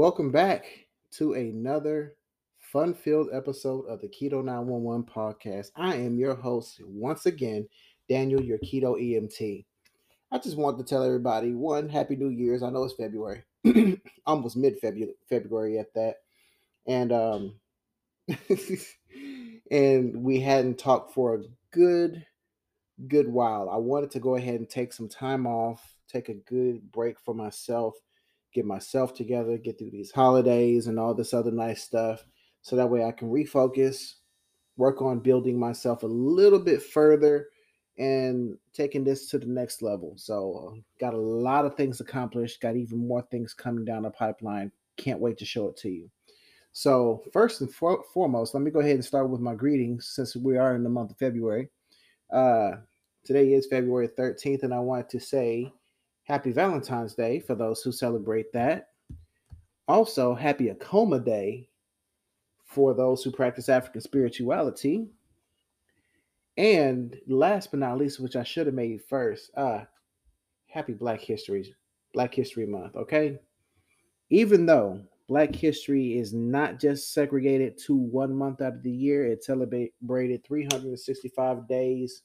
Welcome back to another fun filled episode of the Keto 911 podcast. I am your host once again, Daniel, your Keto EMT. I just want to tell everybody one, Happy New Year's. I know it's February, almost mid February at that. And, um, and we hadn't talked for a good, good while. I wanted to go ahead and take some time off, take a good break for myself get myself together, get through these holidays and all this other nice stuff. So that way I can refocus, work on building myself a little bit further and taking this to the next level. So, uh, got a lot of things accomplished, got even more things coming down the pipeline. Can't wait to show it to you. So, first and for- foremost, let me go ahead and start with my greetings since we are in the month of February. Uh, today is February 13th, and I want to say Happy Valentine's Day for those who celebrate that. Also, happy Akoma Day for those who practice African spirituality. And last but not least, which I should have made first, uh, happy Black History, Black History Month, okay? Even though Black history is not just segregated to one month out of the year, it's celebrated 365 days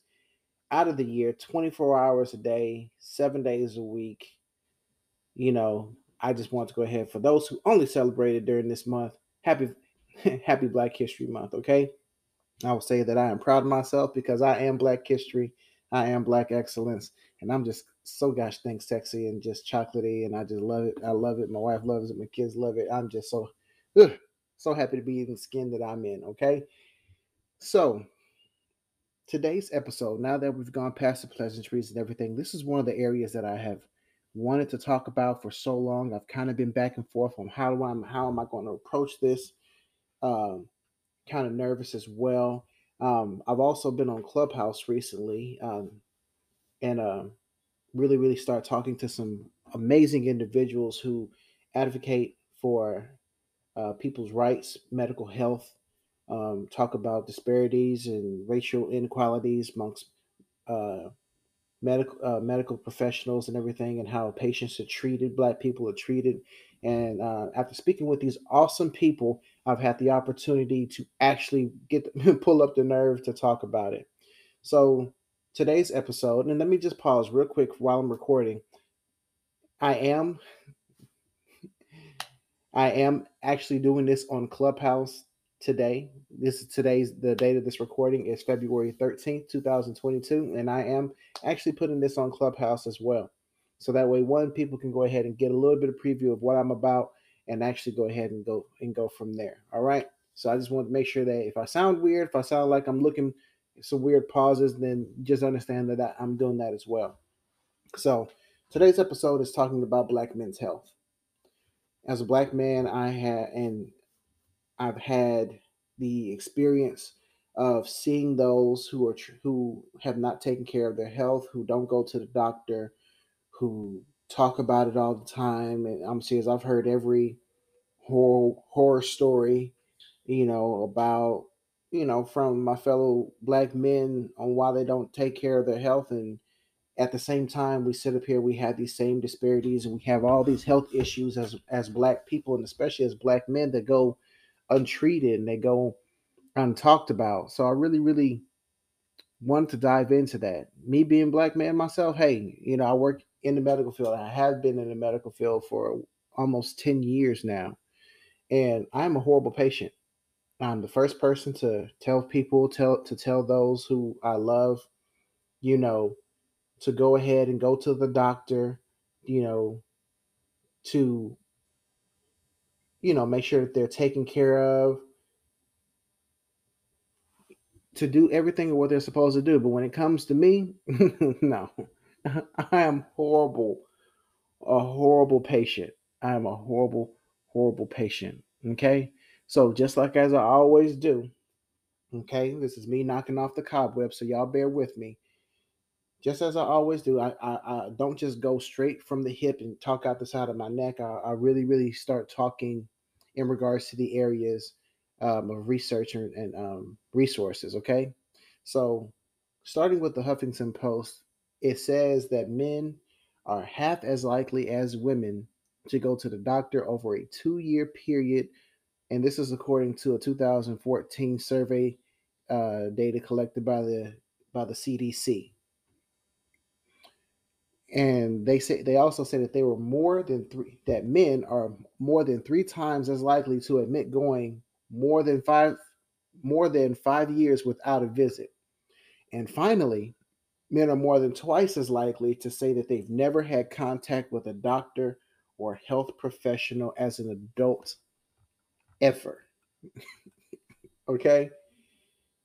out of the year, 24 hours a day, seven days a week. You know, I just want to go ahead for those who only celebrated during this month. Happy, happy Black History Month. Okay, I will say that I am proud of myself because I am Black History. I am Black Excellence, and I'm just so gosh dang sexy and just chocolatey, and I just love it. I love it. My wife loves it. My kids love it. I'm just so, ugh, so happy to be in the skin that I'm in. Okay, so today's episode, now that we've gone past the pleasantries and everything, this is one of the areas that I have wanted to talk about for so long. I've kind of been back and forth on how do I how am I going to approach this. Um, kind of nervous as well. Um, I've also been on Clubhouse recently, um, and uh, really, really start talking to some amazing individuals who advocate for uh, people's rights, medical health, um, talk about disparities and racial inequalities amongst uh, medical uh, medical professionals and everything, and how patients are treated, Black people are treated. And uh, after speaking with these awesome people, I've had the opportunity to actually get pull up the nerve to talk about it. So today's episode, and let me just pause real quick while I'm recording. I am I am actually doing this on Clubhouse today. This is today's the date of this recording is February 13th, 2022, and I am actually putting this on Clubhouse as well. So that way one people can go ahead and get a little bit of preview of what I'm about and actually go ahead and go and go from there. All right? So I just want to make sure that if I sound weird, if I sound like I'm looking some weird pauses, then just understand that I'm doing that as well. So today's episode is talking about black men's health. As a black man, I had and I've had the experience of seeing those who are who have not taken care of their health, who don't go to the doctor, who talk about it all the time. And I'm serious, I've heard every horror horror story, you know, about you know from my fellow black men on why they don't take care of their health and at the same time we sit up here we have these same disparities and we have all these health issues as as black people and especially as black men that go untreated and they go untalked about. So I really, really wanted to dive into that. Me being black man myself, hey, you know, I work in the medical field. I have been in the medical field for almost 10 years now. And I'm a horrible patient. I'm the first person to tell people, tell to tell those who I love, you know, to go ahead and go to the doctor, you know, to you know, make sure that they're taken care of, to do everything what they're supposed to do. But when it comes to me, no, I am horrible, a horrible patient. I am a horrible, horrible patient. Okay. So just like as I always do, okay, this is me knocking off the cobweb. So y'all bear with me. Just as I always do, I, I, I don't just go straight from the hip and talk out the side of my neck. I, I really, really start talking in regards to the areas um, of research and, and um, resources. Okay, so starting with the Huffington Post, it says that men are half as likely as women to go to the doctor over a two year period. And this is according to a 2014 survey uh, data collected by the by the CDC. And they say they also say that they were more than three that men are more than three times as likely to admit going more than five more than five years without a visit. And finally, men are more than twice as likely to say that they've never had contact with a doctor or health professional as an adult ever. okay?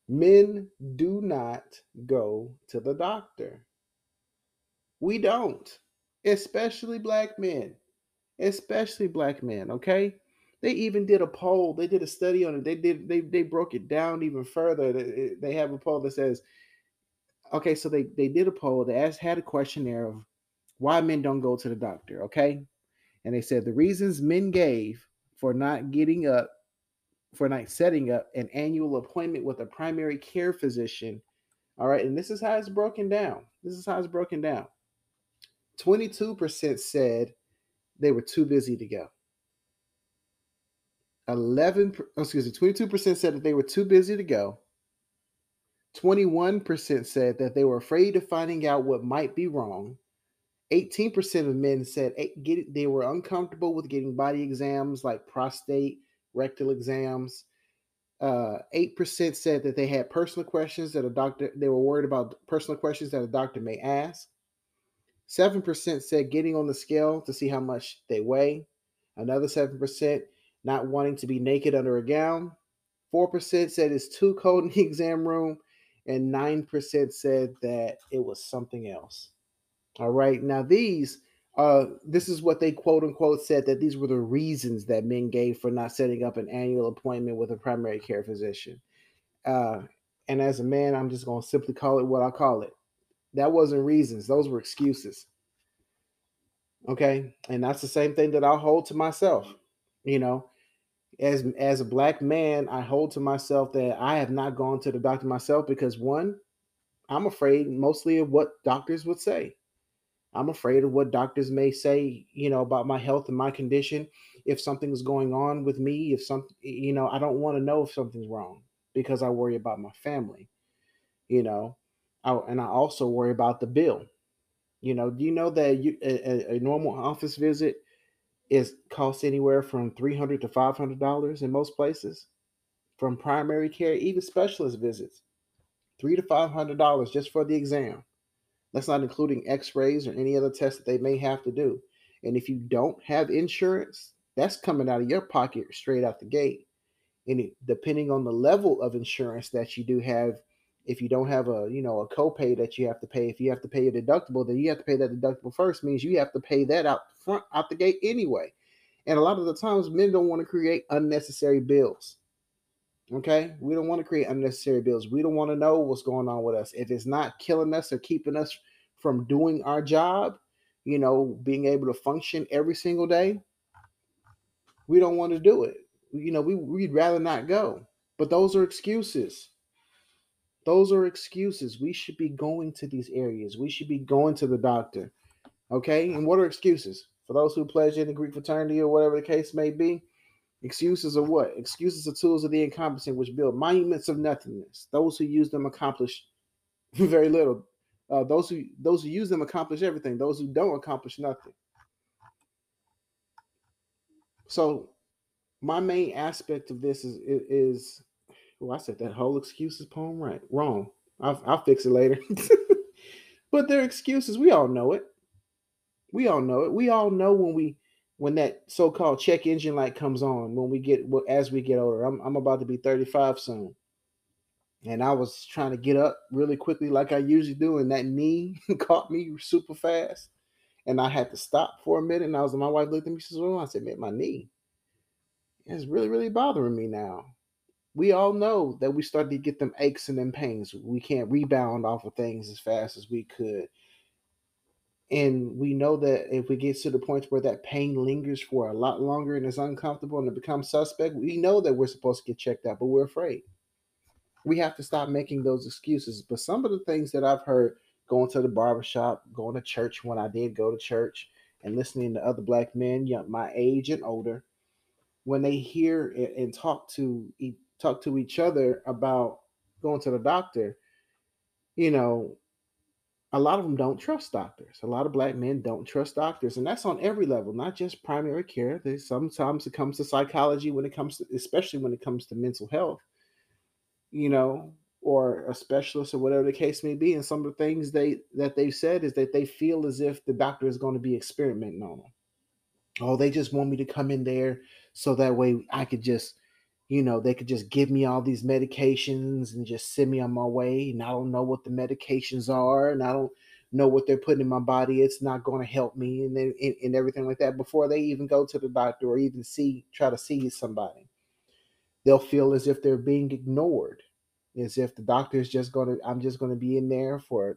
Men do not go to the doctor. We don't, especially black men. Especially black men, okay? They even did a poll. They did a study on it. They did they they broke it down even further. They have a poll that says okay, so they they did a poll. They asked had a questionnaire of why men don't go to the doctor, okay? And they said the reasons men gave for not getting up for not setting up an annual appointment with a primary care physician. All right, and this is how it's broken down. This is how it's broken down. 22% said they were too busy to go. 11 excuse me 22% said that they were too busy to go. 21% said that they were afraid of finding out what might be wrong. 18% of men said they were uncomfortable with getting body exams like prostate rectal exams. Uh, 8% said that they had personal questions that a doctor they were worried about personal questions that a doctor may ask 7% said getting on the scale to see how much they weigh another 7% not wanting to be naked under a gown. 4% said it's too cold in the exam room. And 9% said that it was something else. All right. Now, these, uh, this is what they quote unquote said that these were the reasons that men gave for not setting up an annual appointment with a primary care physician. Uh, and as a man, I'm just going to simply call it what I call it. That wasn't reasons, those were excuses. Okay. And that's the same thing that I'll hold to myself. You know, as as a black man, I hold to myself that I have not gone to the doctor myself because one, I'm afraid mostly of what doctors would say. I'm afraid of what doctors may say, you know, about my health and my condition. If something's going on with me, if some, you know, I don't want to know if something's wrong because I worry about my family, you know, I, and I also worry about the bill. You know, do you know that you, a, a normal office visit is costs anywhere from 300 to 500 dollars in most places from primary care even specialist visits. Three to five hundred dollars just for the exam. That's not including x-rays or any other tests that they may have to do. And if you don't have insurance that's coming out of your pocket straight out the gate. And depending on the level of insurance that you do have if you don't have a you know a copay that you have to pay if you have to pay a deductible then you have to pay that deductible first means you have to pay that out front out the gate anyway. And a lot of the times men don't want to create unnecessary bills okay? We don't want to create unnecessary bills. We don't want to know what's going on with us. If it's not killing us or keeping us from doing our job you know being able to function every single day we don't want to do it. You know we, we'd rather not go. But those are excuses those are excuses. We should be going to these areas. We should be going to the doctor. Okay? And what are excuses? For those who pledge in the Greek fraternity or whatever the case may be, excuses are what? Excuses are tools of the incompetent which build monuments of nothingness. Those who use them accomplish very little. Uh, those who those who use them accomplish everything. Those who don't accomplish nothing. So my main aspect of this is is Oh, I said that whole excuses poem right. Wrong. I'll, I'll fix it later. but they're excuses. We all know it. We all know it. We all know when we when that so-called check engine light comes on when we get as we get older. I'm I'm about to be 35 soon. And I was trying to get up really quickly like I usually do, and that knee caught me super fast. And I had to stop for a minute. And I was my wife looked at me, she says, Well, I said, man, my knee. It's really, really bothering me now we all know that we start to get them aches and them pains. We can't rebound off of things as fast as we could. And we know that if we get to the point where that pain lingers for a lot longer and is uncomfortable and it becomes suspect, we know that we're supposed to get checked out, but we're afraid. We have to stop making those excuses. But some of the things that I've heard going to the barbershop, going to church when I did go to church, and listening to other black men, young, my age and older, when they hear and talk to talk to each other about going to the doctor, you know, a lot of them don't trust doctors. A lot of black men don't trust doctors, and that's on every level, not just primary care. There's sometimes it comes to psychology when it comes to, especially when it comes to mental health, you know, or a specialist or whatever the case may be. And some of the things they that they've said is that they feel as if the doctor is going to be experimenting on them. Oh, they just want me to come in there so that way I could just you know, they could just give me all these medications and just send me on my way. And I don't know what the medications are, and I don't know what they're putting in my body. It's not going to help me, and, then, and, and everything like that. Before they even go to the doctor or even see, try to see somebody, they'll feel as if they're being ignored, as if the doctor is just going to. I'm just going to be in there for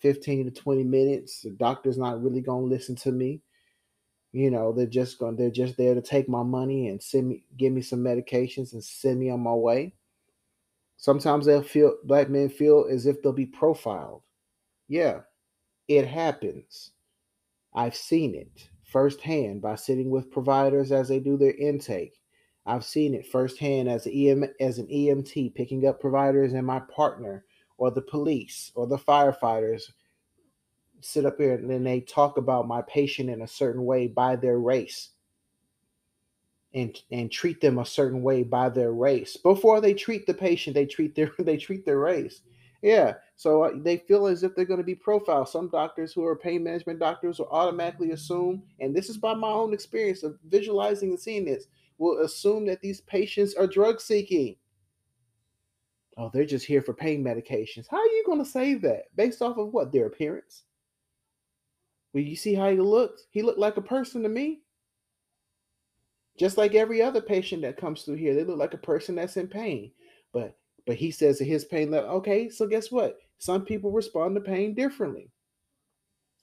15 to 20 minutes. The doctor's not really going to listen to me you know they're just going they're just there to take my money and send me give me some medications and send me on my way. Sometimes they'll feel black men feel as if they'll be profiled. Yeah it happens. I've seen it firsthand by sitting with providers as they do their intake. I've seen it firsthand as EM, as an emt picking up providers and my partner or the police or the firefighters sit up here and then they talk about my patient in a certain way by their race. And and treat them a certain way by their race. Before they treat the patient they treat their they treat their race. Yeah so uh, they feel as if they're going to be profiled. Some doctors who are pain management doctors will automatically assume and this is by my own experience of visualizing and seeing this will assume that these patients are drug seeking. Oh they're just here for pain medications. How are you going to say that based off of what? Their appearance well, you see how he looked? He looked like a person to me. Just like every other patient that comes through here, they look like a person that's in pain. But but he says that his pain level, okay, so guess what? Some people respond to pain differently.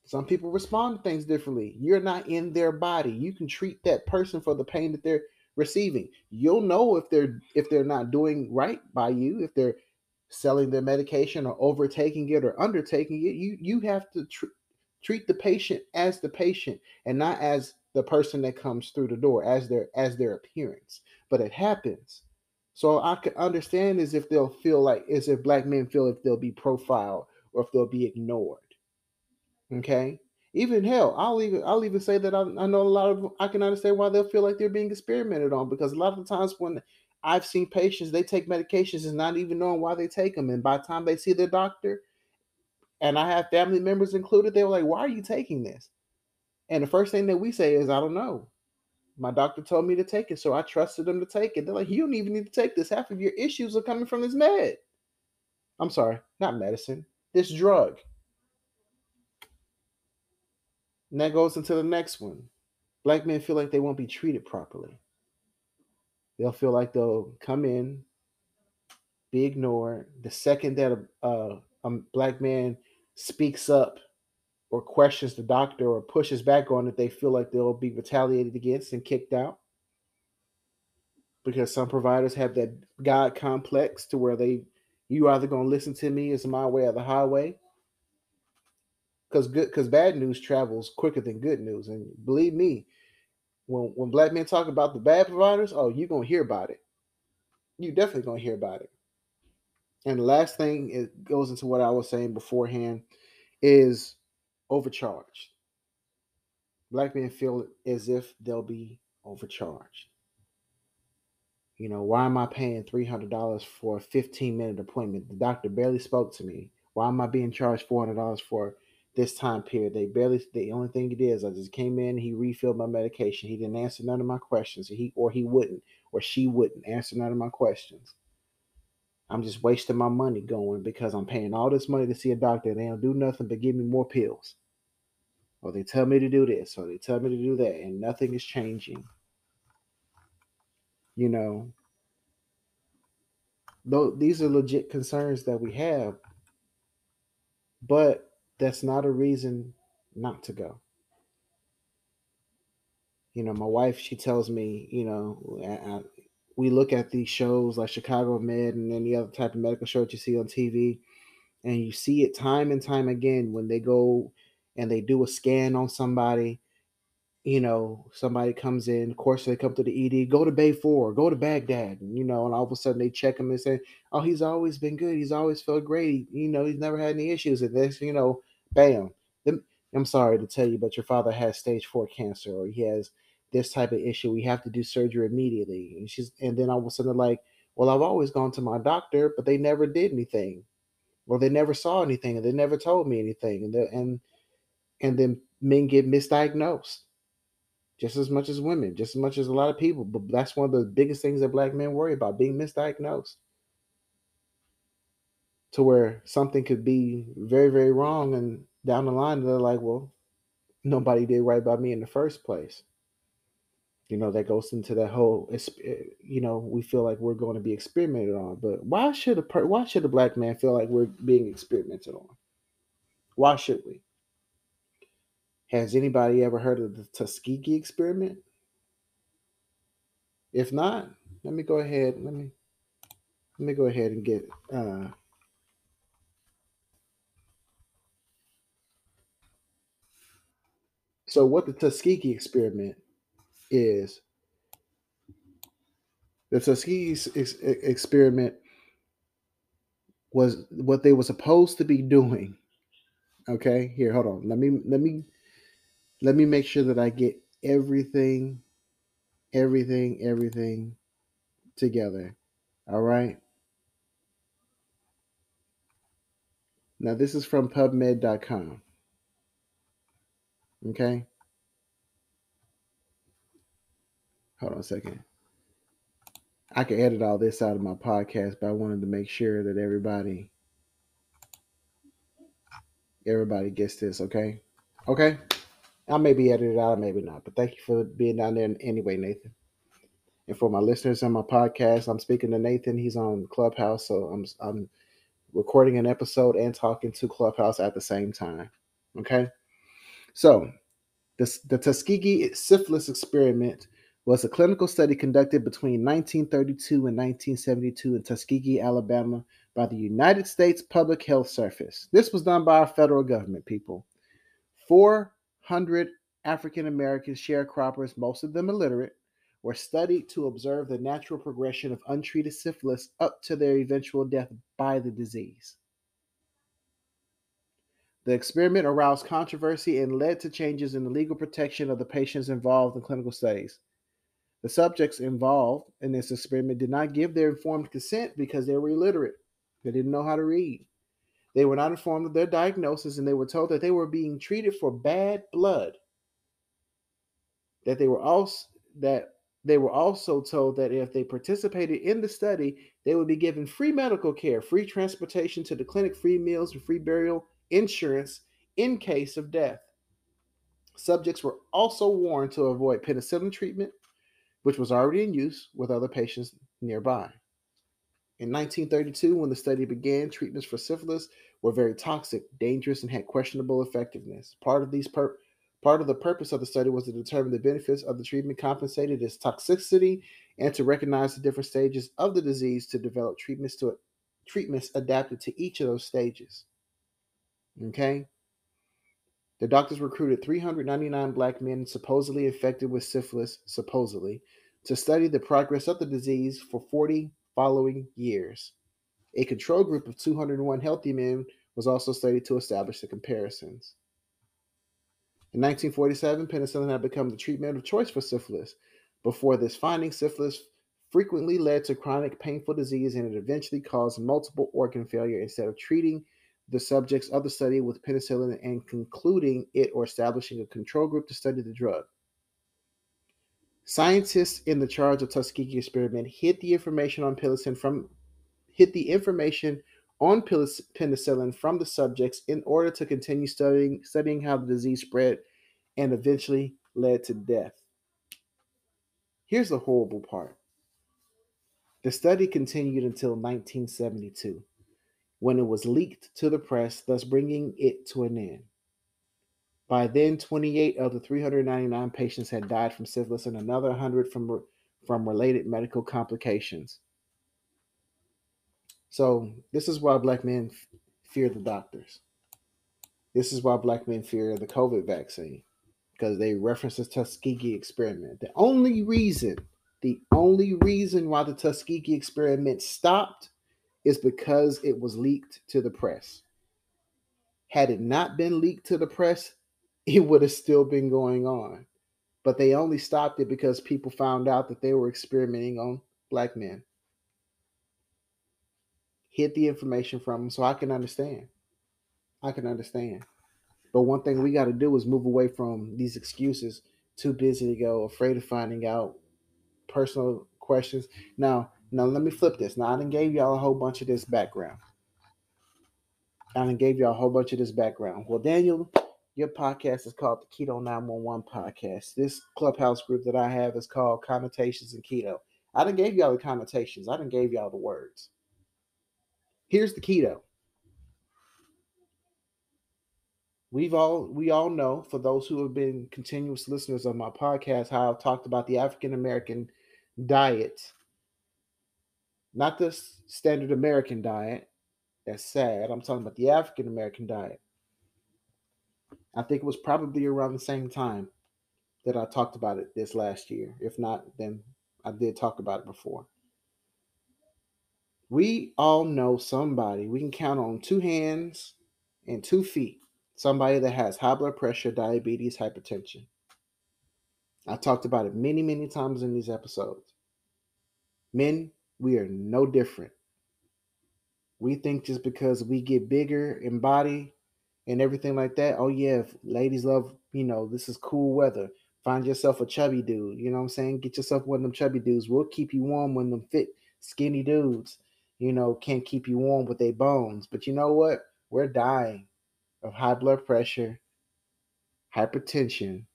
Some people respond to things differently. You're not in their body. You can treat that person for the pain that they're receiving. You'll know if they're if they're not doing right by you, if they're selling their medication or overtaking it or undertaking it. You you have to treat the patient as the patient and not as the person that comes through the door as their as their appearance. But it happens. So i could understand as if they'll feel like as if black men feel if they'll be profiled or if they'll be ignored. Okay? Even hell i'll even i'll even say that I, I know a lot of i can understand why they'll feel like they're being experimented on because a lot of the times when i've seen patients they take medications and not even knowing why they take them and by the time they see their doctor and I have family members included, they were like, Why are you taking this? And the first thing that we say is, I don't know. My doctor told me to take it, so I trusted them to take it. They're like, You don't even need to take this. Half of your issues are coming from this med. I'm sorry, not medicine, this drug. And that goes into the next one. Black men feel like they won't be treated properly. They'll feel like they'll come in, be ignored. The second that a, a, a black man speaks up or questions the doctor or pushes back on it, they feel like they'll be retaliated against and kicked out. Because some providers have that God complex to where they you either gonna listen to me it's my way or the highway. Because good because bad news travels quicker than good news. And believe me, when when black men talk about the bad providers, oh, you're gonna hear about it. You definitely gonna hear about it. And the last thing it goes into what I was saying beforehand is overcharged. Black men feel as if they'll be overcharged. You know, why am I paying $300 for a 15 minute appointment? The doctor barely spoke to me. Why am I being charged $400 for this time period? They barely, the only thing it is, I just came in, he refilled my medication. He didn't answer none of my questions. He, or he wouldn't, or she wouldn't answer none of my questions. I'm just wasting my money going because I'm paying all this money to see a doctor they don't do nothing but give me more pills. Or they tell me to do this, or they tell me to do that, and nothing is changing. You know, though these are legit concerns that we have, but that's not a reason not to go. You know, my wife, she tells me, you know, we look at these shows like Chicago Med and any other type of medical show that you see on TV, and you see it time and time again when they go and they do a scan on somebody you know, somebody comes in, of course they come to the ED, go to Bay 4, go to Baghdad, and, you know, and all of a sudden they check him and say, oh, he's always been good. He's always felt great. You know, he's never had any issues. And this, you know, bam. I'm sorry to tell you, but your father has stage four cancer or he has this type of issue. We have to do surgery immediately. And she's, and then all of a sudden, like, well, I've always gone to my doctor, but they never did anything. Well, they never saw anything and they never told me anything. And, and, and then men get misdiagnosed just as much as women, just as much as a lot of people. But that's one of the biggest things that black men worry about being misdiagnosed. To where something could be very, very wrong, and down the line, they're like, well, nobody did right by me in the first place. You know, that goes into that whole, eh, you know, we feel like we're going to be experimented on. But why should a why should a black man feel like we're being experimented on? Why should we? Has anybody ever heard of the Tuskegee experiment? If not, let me go ahead. Let me let me go ahead and get uh, so what the Tuskegee experiment is the Tuskegee ex- experiment was what they were supposed to be doing. Okay, here, hold on. Let me let me let me make sure that I get everything, everything, everything together. All right. Now, this is from PubMed.com. Okay. Hold on a second. I can edit all this out of my podcast, but I wanted to make sure that everybody everybody gets this, okay? Okay? I may be edited out, maybe not. But thank you for being down there anyway, Nathan. And for my listeners on my podcast, I'm speaking to Nathan. He's on Clubhouse, so I'm I'm recording an episode and talking to Clubhouse at the same time. Okay, so the the Tuskegee syphilis experiment was a clinical study conducted between 1932 and 1972 in Tuskegee, Alabama, by the United States Public Health Service. This was done by our federal government, people. 400 African American sharecroppers, most of them illiterate, were studied to observe the natural progression of untreated syphilis up to their eventual death by the disease. The experiment aroused controversy and led to changes in the legal protection of the patients involved in clinical studies. The subjects involved in this experiment did not give their informed consent because they were illiterate. They didn't know how to read. They were not informed of their diagnosis and they were told that they were being treated for bad blood. That they were also that they were also told that if they participated in the study, they would be given free medical care, free transportation to the clinic, free meals, and free burial insurance in case of death. Subjects were also warned to avoid penicillin treatment, which was already in use with other patients nearby. In 1932, when the study began, treatments for syphilis were very toxic, dangerous, and had questionable effectiveness. Part of these per- part of the purpose of the study was to determine the benefits of the treatment compensated its toxicity and to recognize the different stages of the disease to develop treatments to treatments adapted to each of those stages. Okay? The doctors recruited 399 black men supposedly infected with syphilis, supposedly, to study the progress of the disease for 40 following years. A control group of 201 healthy men was also studied to establish the comparisons. In 1947, penicillin had become the treatment of choice for syphilis. Before this finding, syphilis frequently led to chronic painful disease and it eventually caused multiple organ failure instead of treating the subjects of the study with penicillin and concluding it or establishing a control group to study the drug. Scientists in the charge of Tuskegee experiment hid the information on penicillin from hid the information on penicillin from the subjects in order to continue studying studying how the disease spread and eventually led to death. Here's the horrible part. The study continued until 1972 when it was leaked to the press, thus bringing it to an end. By then, 28 of the 399 patients had died from syphilis and another 100 from, from related medical complications. So, this is why black men fear the doctors. This is why black men fear the COVID vaccine. because they reference the Tuskegee experiment. The only reason, the only reason why the Tuskegee experiment stopped is because it was leaked to the press. Had it not been leaked to the press, it would have still been going on. But they only stopped it because people found out that they were experimenting on black men. Hid the information from them so I can understand. I can understand. But one thing we got to do is move away from these excuses. Too busy to go, afraid of finding out, personal questions. Now, now let me flip this. Now I done gave y'all a whole bunch of this background. I done gave y'all a whole bunch of this background. Well, Daniel, your podcast is called the Keto 911 Podcast. This clubhouse group that I have is called Connotations and Keto. I done gave y'all the connotations. I done gave y'all the words. Here's the keto. We've all we all know for those who have been continuous listeners of my podcast how I've talked about the African American diet, not the standard American diet. That's sad. I'm talking about the African American diet. I think it was probably around the same time that I talked about it this last year. If not, then I did talk about it before. We all know somebody, we can count on two hands and two feet, somebody that has high blood pressure, diabetes, hypertension. I talked about it many, many times in these episodes. Men, we are no different. We think just because we get bigger in body and everything like that, oh yeah, ladies love, you know, this is cool weather. Find yourself a chubby dude. You know what I'm saying? Get yourself one of them chubby dudes. We'll keep you warm when them fit, skinny dudes, you know, can't keep you warm with their bones. But you know what? We're dying of high blood pressure, hypertension,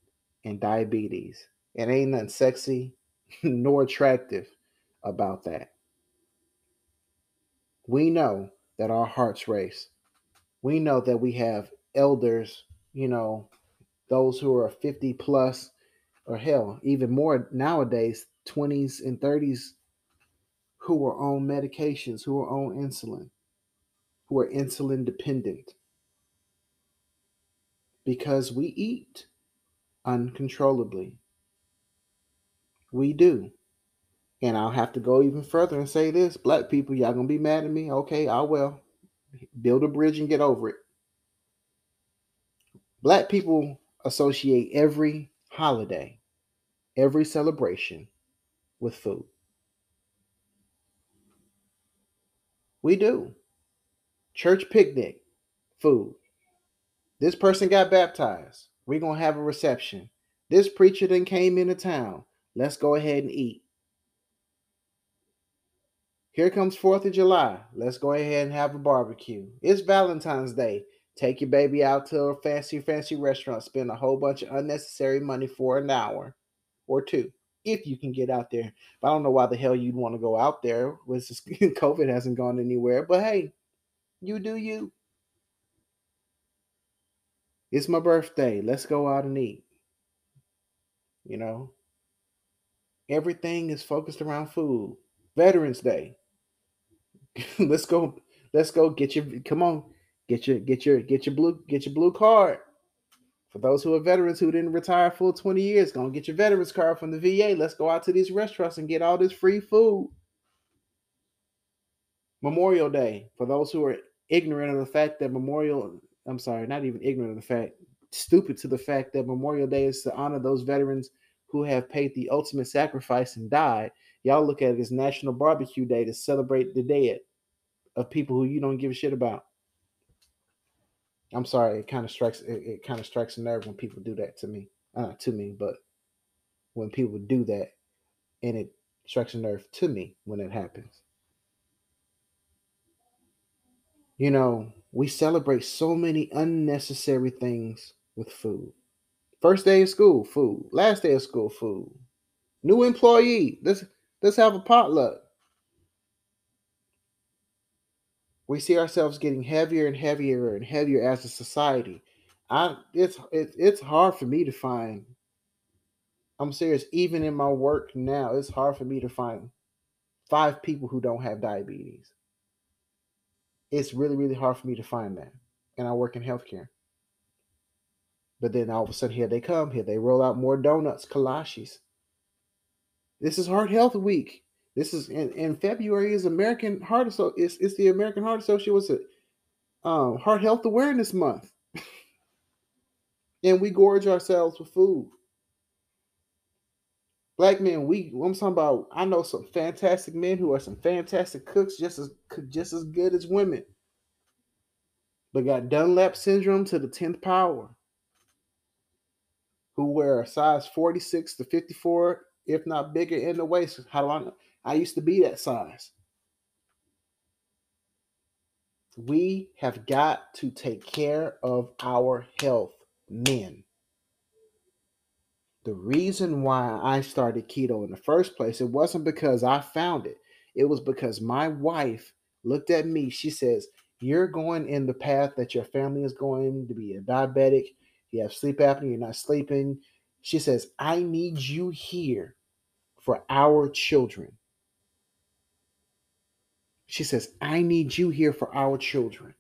and diabetes. It ain't nothing sexy nor attractive about that. We know that our hearts race. We know that we have elders, you know, those who are 50 plus, or hell, even more nowadays, 20s and 30s, who are on medications, who are on insulin, who are insulin dependent. Because we eat uncontrollably. We do. And I'll have to go even further and say this black people, y'all gonna be mad at me? Okay, I will. Build a bridge and get over it. Black people associate every holiday, every celebration with food. We do. Church picnic, food. This person got baptized. We're going to have a reception. This preacher then came into town. Let's go ahead and eat. Here comes 4th of July. Let's go ahead and have a barbecue. It's Valentine's Day. Take your baby out to a fancy, fancy restaurant, spend a whole bunch of unnecessary money for an hour or two, if you can get out there. But I don't know why the hell you'd want to go out there. Just, COVID hasn't gone anywhere. But hey, you do you. It's my birthday. Let's go out and eat. You know, everything is focused around food. Veterans Day. let's go. Let's go get your. Come on, get your get your get your blue get your blue card. For those who are veterans who didn't retire full 20 years, gonna get your veterans card from the VA. Let's go out to these restaurants and get all this free food. Memorial Day. For those who are ignorant of the fact that Memorial, I'm sorry, not even ignorant of the fact, stupid to the fact that Memorial Day is to honor those veterans who have paid the ultimate sacrifice and died. Y'all look at it as National Barbecue Day to celebrate the dead of people who you don't give a shit about. I'm sorry, it kind of strikes it, it kind of strikes a nerve when people do that to me. Uh, to me, but when people do that, and it strikes a nerve to me when it happens. You know, we celebrate so many unnecessary things with food. First day of school, food. Last day of school, food. New employee. Let's let's have a potluck. we see ourselves getting heavier and heavier and heavier as a society. I it's it's it's hard for me to find. I'm serious. Even in my work now, it's hard for me to find five people who don't have diabetes. It's really really hard for me to find that, and I work in healthcare. But then all of a sudden, here they come. Here they roll out more donuts, kolaches. This is Heart Health Week. This is in, in February is American Heart so it's, it's the American Heart Association. What's it? Um, Heart Health Awareness Month. and we gorge ourselves with food. Black men, we I'm talking about. I know some fantastic men who are some fantastic cooks, just as just as good as women, but got Dunlap syndrome to the tenth power. Who wear a size 46 to 54, if not bigger, in the waist. How do I know? I used to be that size. We have got to take care of our health, men the reason why I started keto in the first place, it wasn't because I found it. It was because my wife looked at me. She says, You're going in the path that your family is going to be a diabetic. You have sleep apnea, you're not sleeping. She says, I need you here for our children. She says, I need you here for our children.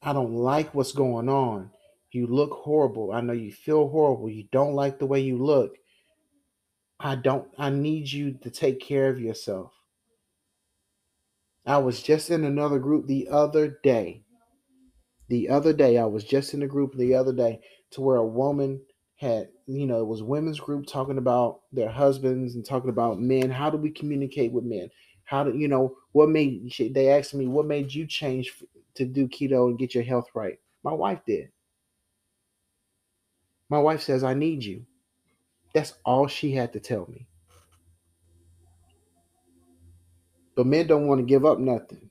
I don't like what's going on. You look horrible. I know you feel horrible. You don't like the way you look. I don't, I need you to take care of yourself. I was just in another group the other day. The other day, I was just in a group the other day to where a woman had, you know, it was women's group talking about their husbands and talking about men. How do we communicate with men? How do you know what made they asked me what made you change to do keto and get your health right? My wife did. My wife says, I need you. That's all she had to tell me. But men don't want to give up nothing.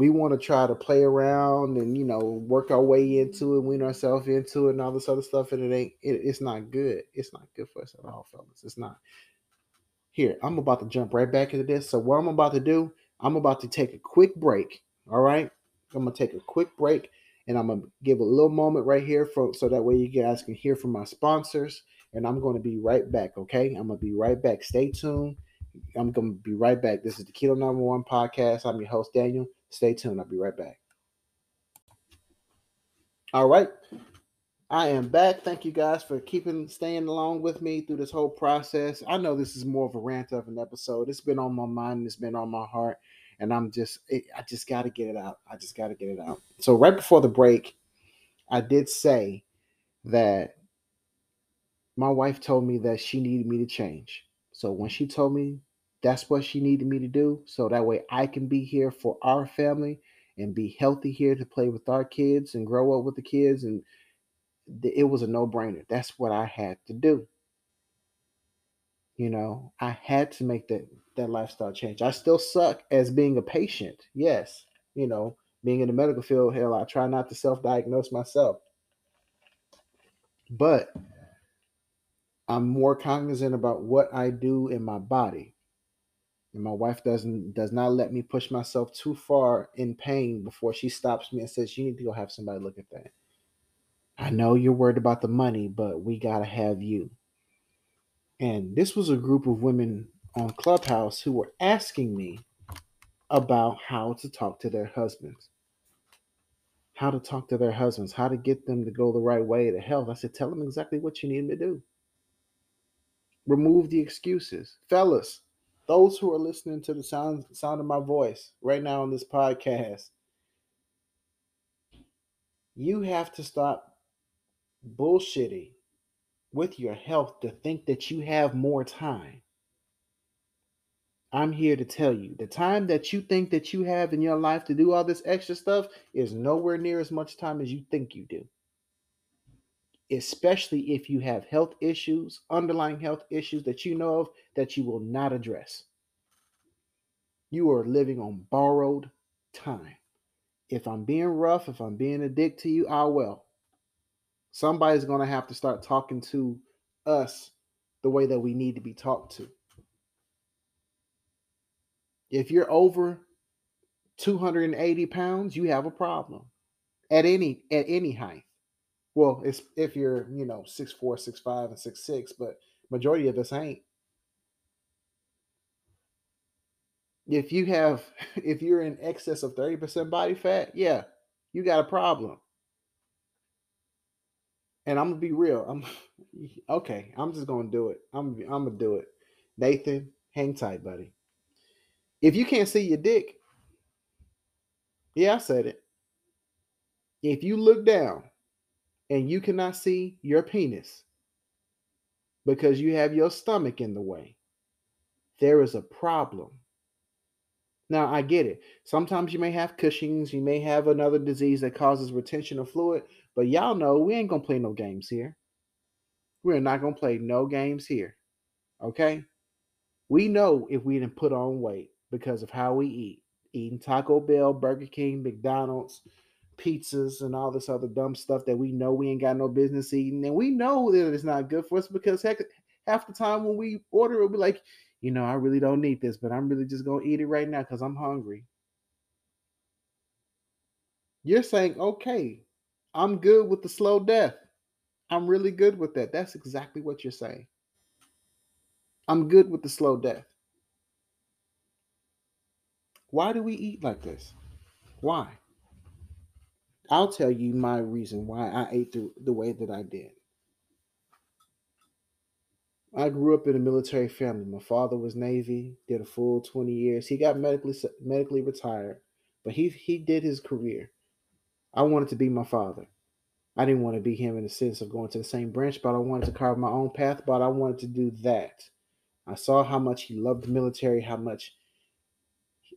We want to try to play around and you know work our way into it, wean ourselves into it, and all this other stuff. And it ain't. It, it's not good. It's not good for us at all, fellas. It's not. Here, I'm about to jump right back into this. So what I'm about to do, I'm about to take a quick break. All right, I'm gonna take a quick break and I'm gonna give a little moment right here for so that way you guys can hear from my sponsors. And I'm gonna be right back. Okay, I'm gonna be right back. Stay tuned. I'm gonna be right back. This is the Keto 911 Podcast. I'm your host Daniel. Stay tuned. I'll be right back. All right. I am back. Thank you guys for keeping staying along with me through this whole process. I know this is more of a rant of an episode. It's been on my mind, it's been on my heart and I'm just it, I just got to get it out. I just got to get it out. So right before the break, I did say that my wife told me that she needed me to change. So when she told me that's what she needed me to do, so that way I can be here for our family and be healthy here to play with our kids and grow up with the kids and it was a no-brainer. That's what I had to do. You know, I had to make that that lifestyle change. I still suck as being a patient. Yes, you know, being in the medical field, hell, I try not to self-diagnose myself. But I'm more cognizant about what I do in my body. And my wife doesn't does not let me push myself too far in pain before she stops me and says, You need to go have somebody look at that. I know you're worried about the money, but we gotta have you. And this was a group of women on Clubhouse who were asking me about how to talk to their husbands. How to talk to their husbands, how to get them to go the right way to health. I said, tell them exactly what you need them to do. Remove the excuses. Fellas, those who are listening to the sound sound of my voice right now on this podcast, you have to stop bullshitting with your health to think that you have more time. I'm here to tell you the time that you think that you have in your life to do all this extra stuff is nowhere near as much time as you think you do. Especially if you have health issues, underlying health issues that you know of that you will not address. You are living on borrowed time. If I'm being rough, if I'm being a dick to you, ah, I will somebody's going to have to start talking to us the way that we need to be talked to. If you're over 280 pounds, you have a problem at any at any height. Well, it's if you're, you know, six four, six five, and six six, but majority of us ain't. If you have if you're in excess of 30% body fat, yeah, you got a problem. And I'm gonna be real. I'm okay. I'm just gonna do it. I'm I'm gonna do it. Nathan, hang tight, buddy. If you can't see your dick, yeah, I said it. If you look down and you cannot see your penis because you have your stomach in the way, there is a problem. Now, I get it. Sometimes you may have Cushing's, you may have another disease that causes retention of fluid, but y'all know we ain't gonna play no games here. We're not gonna play no games here. Okay? We know if we didn't put on weight because of how we eat. Eating Taco Bell, Burger King, McDonald's, pizzas, and all this other dumb stuff that we know we ain't got no business eating. And we know that it's not good for us because heck, half the time when we order, it'll be like, you know, I really don't need this, but I'm really just going to eat it right now because I'm hungry. You're saying, okay, I'm good with the slow death. I'm really good with that. That's exactly what you're saying. I'm good with the slow death. Why do we eat like this? Why? I'll tell you my reason why I ate the, the way that I did. I grew up in a military family. My father was Navy, did a full 20 years. He got medically medically retired, but he he did his career. I wanted to be my father. I didn't want to be him in the sense of going to the same branch, but I wanted to carve my own path, but I wanted to do that. I saw how much he loved the military, how much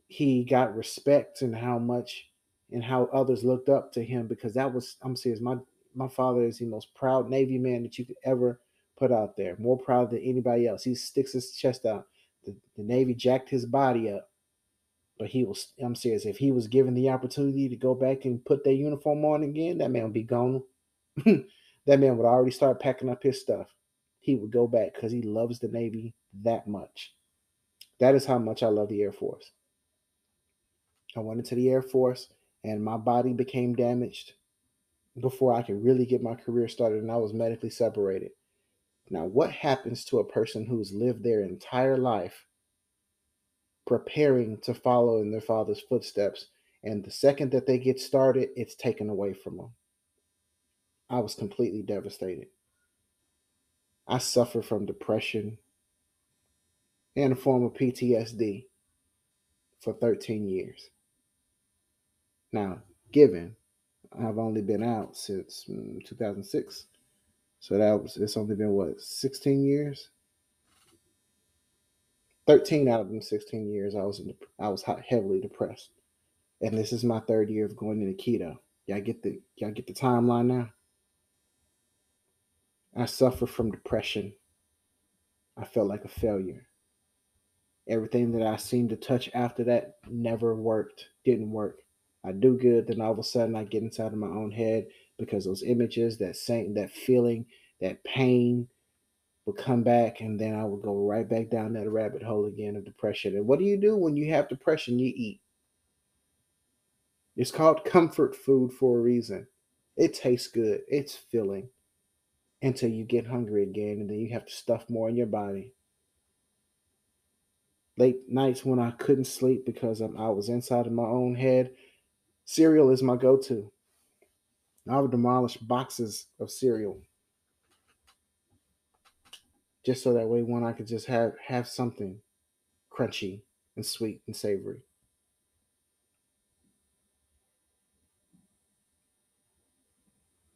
he got respect and how much and how others looked up to him because that was I'm serious, my my father is the most proud Navy man that you could ever put out there, more proud than anybody else. He sticks his chest out. The, the Navy jacked his body up, but he was. I'm serious. If he was given the opportunity to go back and put their uniform on again, that man would be gone. that man would already start packing up his stuff. He would go back because he loves the Navy that much. That is how much I love the Air Force. I went into the Air Force and my body became damaged before I could really get my career started, and I was medically separated. Now, what happens to a person who's lived their entire life preparing to follow in their father's footsteps, and the second that they get started, it's taken away from them? I was completely devastated. I suffered from depression and a form of PTSD for 13 years. Now, given I've only been out since mm, 2006, so that was it's only been what 16 years. 13 out of them 16 years, I was in, the I was heavily depressed, and this is my third year of going into keto. Y'all get the y'all get the timeline now. I suffer from depression. I felt like a failure. Everything that I seemed to touch after that never worked, didn't work. I do good, then all of a sudden I get inside of my own head because those images, that same, that feeling, that pain would come back, and then I would go right back down that rabbit hole again of depression. And what do you do when you have depression? You eat. It's called comfort food for a reason. It tastes good. It's filling until you get hungry again, and then you have to stuff more in your body. Late nights when I couldn't sleep because I was inside of my own head, cereal is my go-to. I would demolish boxes of cereal just so that way one I could just have have something crunchy and sweet and savory.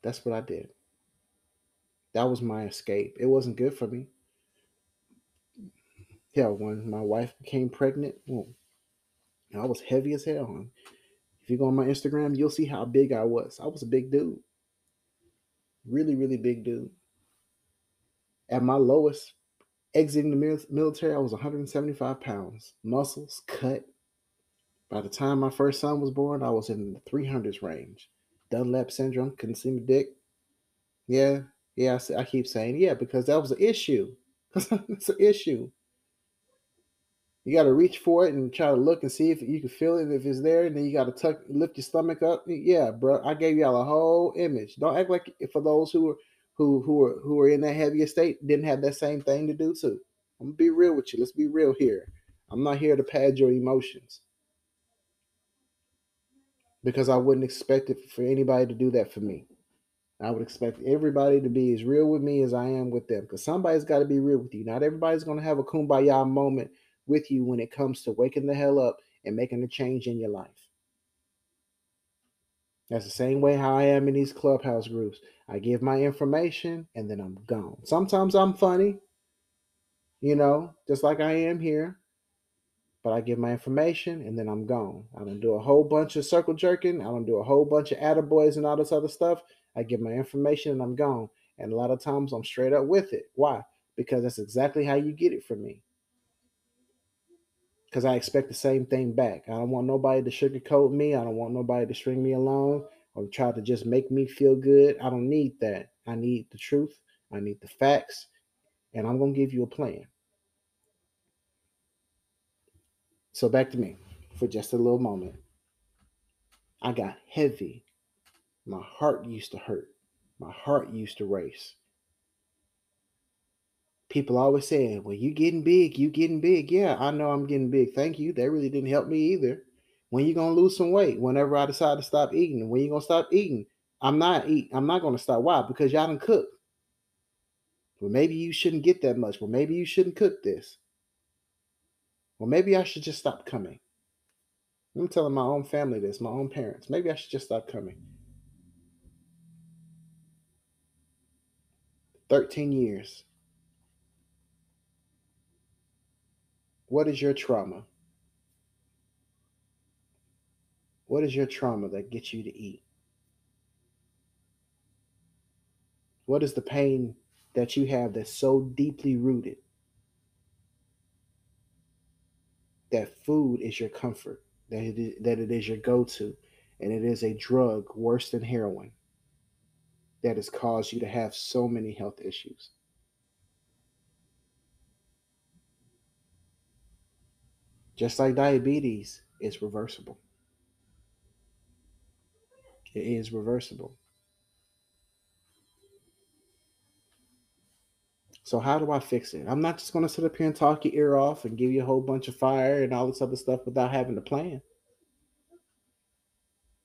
That's what I did. That was my escape. It wasn't good for me. Yeah, when my wife became pregnant, well, I was heavy as hell. If you go on my Instagram, you'll see how big I was. I was a big dude. Really, really big dude at my lowest, exiting the military, I was 175 pounds, muscles cut. By the time my first son was born, I was in the 300s range. Dunlap syndrome, couldn't see my dick. Yeah, yeah, I, I keep saying yeah because that was an issue. it's an issue. You got to reach for it and try to look and see if you can feel it if it's there. And then you got to tuck, lift your stomach up. Yeah, bro, I gave y'all a whole image. Don't act like for those who are who who are who are in that heavier state didn't have that same thing to do too. I'm gonna be real with you. Let's be real here. I'm not here to pad your emotions because I wouldn't expect it for anybody to do that for me. I would expect everybody to be as real with me as I am with them because somebody's got to be real with you. Not everybody's going to have a kumbaya moment with you when it comes to waking the hell up and making a change in your life. That's the same way how I am in these clubhouse groups. I give my information and then I'm gone. Sometimes I'm funny, you know, just like I am here. But I give my information and then I'm gone. I don't do a whole bunch of circle jerking. I don't do a whole bunch of attaboys and all this other stuff. I give my information and I'm gone. And a lot of times I'm straight up with it. Why? Because that's exactly how you get it from me. Because I expect the same thing back. I don't want nobody to sugarcoat me. I don't want nobody to string me along or try to just make me feel good. I don't need that. I need the truth. I need the facts. And I'm going to give you a plan. So back to me for just a little moment. I got heavy my heart used to hurt. My heart used to race. People always saying, Well, you getting big, you getting big. Yeah, I know I'm getting big. Thank you. That really didn't help me either. When you gonna lose some weight? Whenever I decide to stop eating. When you gonna stop eating? I'm not eat. I'm not gonna stop. Why? Because y'all don't cook. Well, maybe you shouldn't get that much. Well, maybe you shouldn't cook this. Well, maybe I should just stop coming. I'm telling my own family this, my own parents. Maybe I should just stop coming. 13 years. What is your trauma? What is your trauma that gets you to eat? What is the pain that you have that's so deeply rooted that food is your comfort, that it is, that it is your go to, and it is a drug worse than heroin? that has caused you to have so many health issues. Just like diabetes, it's reversible. It is reversible. So how do I fix it? I'm not just going to sit up here and talk your ear off and give you a whole bunch of fire and all this other stuff without having a plan.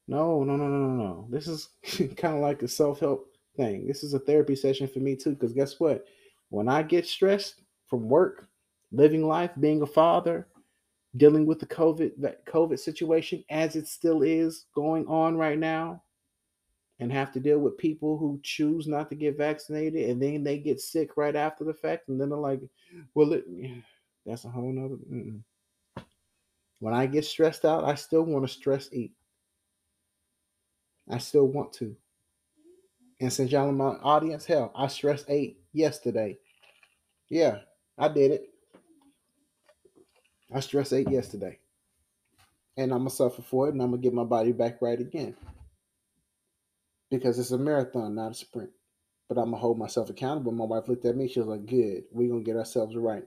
No, no, no, no, no, no. This is kind of like a self help thing. This is a therapy session for me too. Because guess what? When I get stressed from work, living life, being a father, dealing with the COVID that COVID situation as it still is going on right now, and have to deal with people who choose not to get vaccinated and then they get sick right after the fact, and then they're like, "Well, it, that's a whole nother." Mm-mm. When I get stressed out, I still want to stress eat. I still want to. And since y'all in my audience, hell, I stress ate yesterday. Yeah, I did it. I stress ate yesterday. And I'm gonna suffer for it and I'm gonna get my body back right again. Because it's a marathon, not a sprint. But I'm gonna hold myself accountable. My wife looked at me, she was like, Good, we're gonna get ourselves right.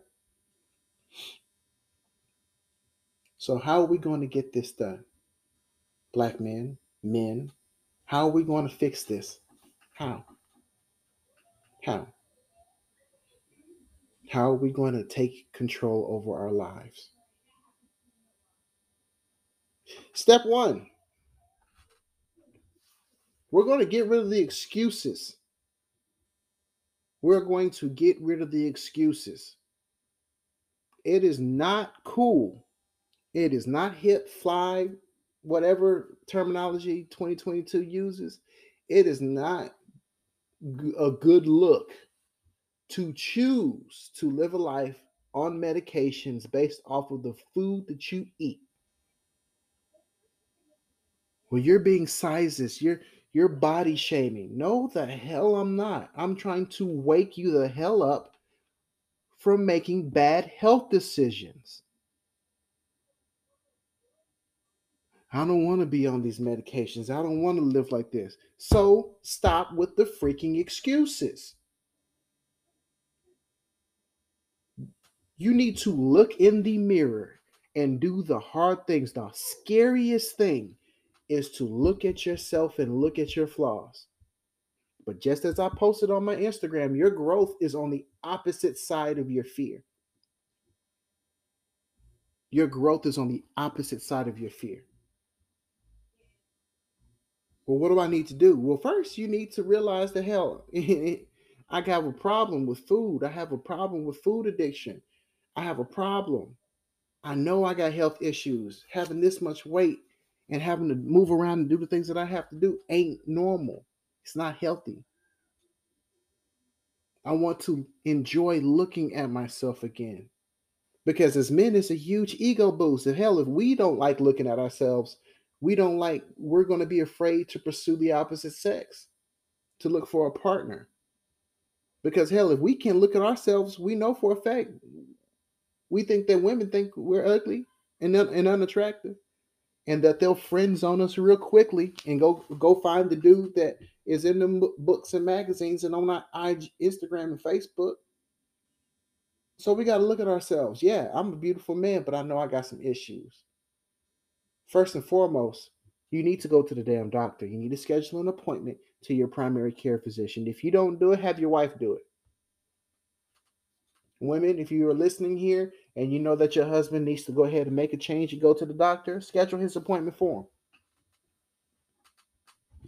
So, how are we going to get this done? Black men, men, how are we going to fix this? How? How? How are we going to take control over our lives? Step one we're going to get rid of the excuses. We're going to get rid of the excuses. It is not cool. It is not hip, fly, whatever terminology 2022 uses. It is not a good look to choose to live a life on medications based off of the food that you eat. Well, you're being sizes, you're you're body shaming. No, the hell I'm not. I'm trying to wake you the hell up from making bad health decisions. I don't want to be on these medications. I don't want to live like this. So stop with the freaking excuses. You need to look in the mirror and do the hard things. The scariest thing is to look at yourself and look at your flaws. But just as I posted on my Instagram, your growth is on the opposite side of your fear. Your growth is on the opposite side of your fear. Well, what do I need to do? Well, first you need to realize the hell I have a problem with food. I have a problem with food addiction. I have a problem. I know I got health issues. Having this much weight and having to move around and do the things that I have to do ain't normal. It's not healthy. I want to enjoy looking at myself again. Because as men, it's a huge ego boost. And hell, if we don't like looking at ourselves, we don't like, we're going to be afraid to pursue the opposite sex, to look for a partner. Because hell, if we can look at ourselves, we know for a fact we think that women think we're ugly and, un- and unattractive, and that they'll friend zone us real quickly and go go find the dude that is in the books and magazines and on our Instagram and Facebook. So we got to look at ourselves. Yeah, I'm a beautiful man, but I know I got some issues. First and foremost, you need to go to the damn doctor. You need to schedule an appointment to your primary care physician. If you don't do it, have your wife do it. Women, if you are listening here and you know that your husband needs to go ahead and make a change and go to the doctor, schedule his appointment for him.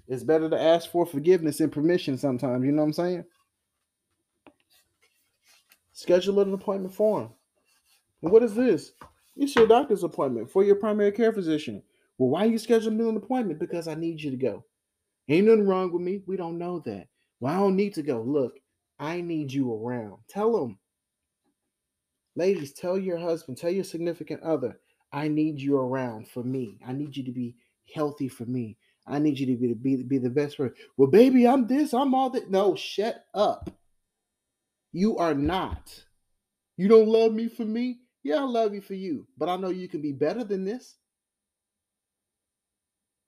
It's better to ask for forgiveness and permission sometimes. You know what I'm saying? Schedule an appointment for him. And what is this? It's your doctor's appointment for your primary care physician. Well, why are you scheduling an appointment? Because I need you to go. Ain't nothing wrong with me. We don't know that. Well, I don't need to go. Look, I need you around. Tell them. Ladies, tell your husband, tell your significant other, I need you around for me. I need you to be healthy for me. I need you to be, be, be the best friend. Well, baby, I'm this, I'm all that. No, shut up. You are not. You don't love me for me? Yeah, I love you for you. But I know you can be better than this.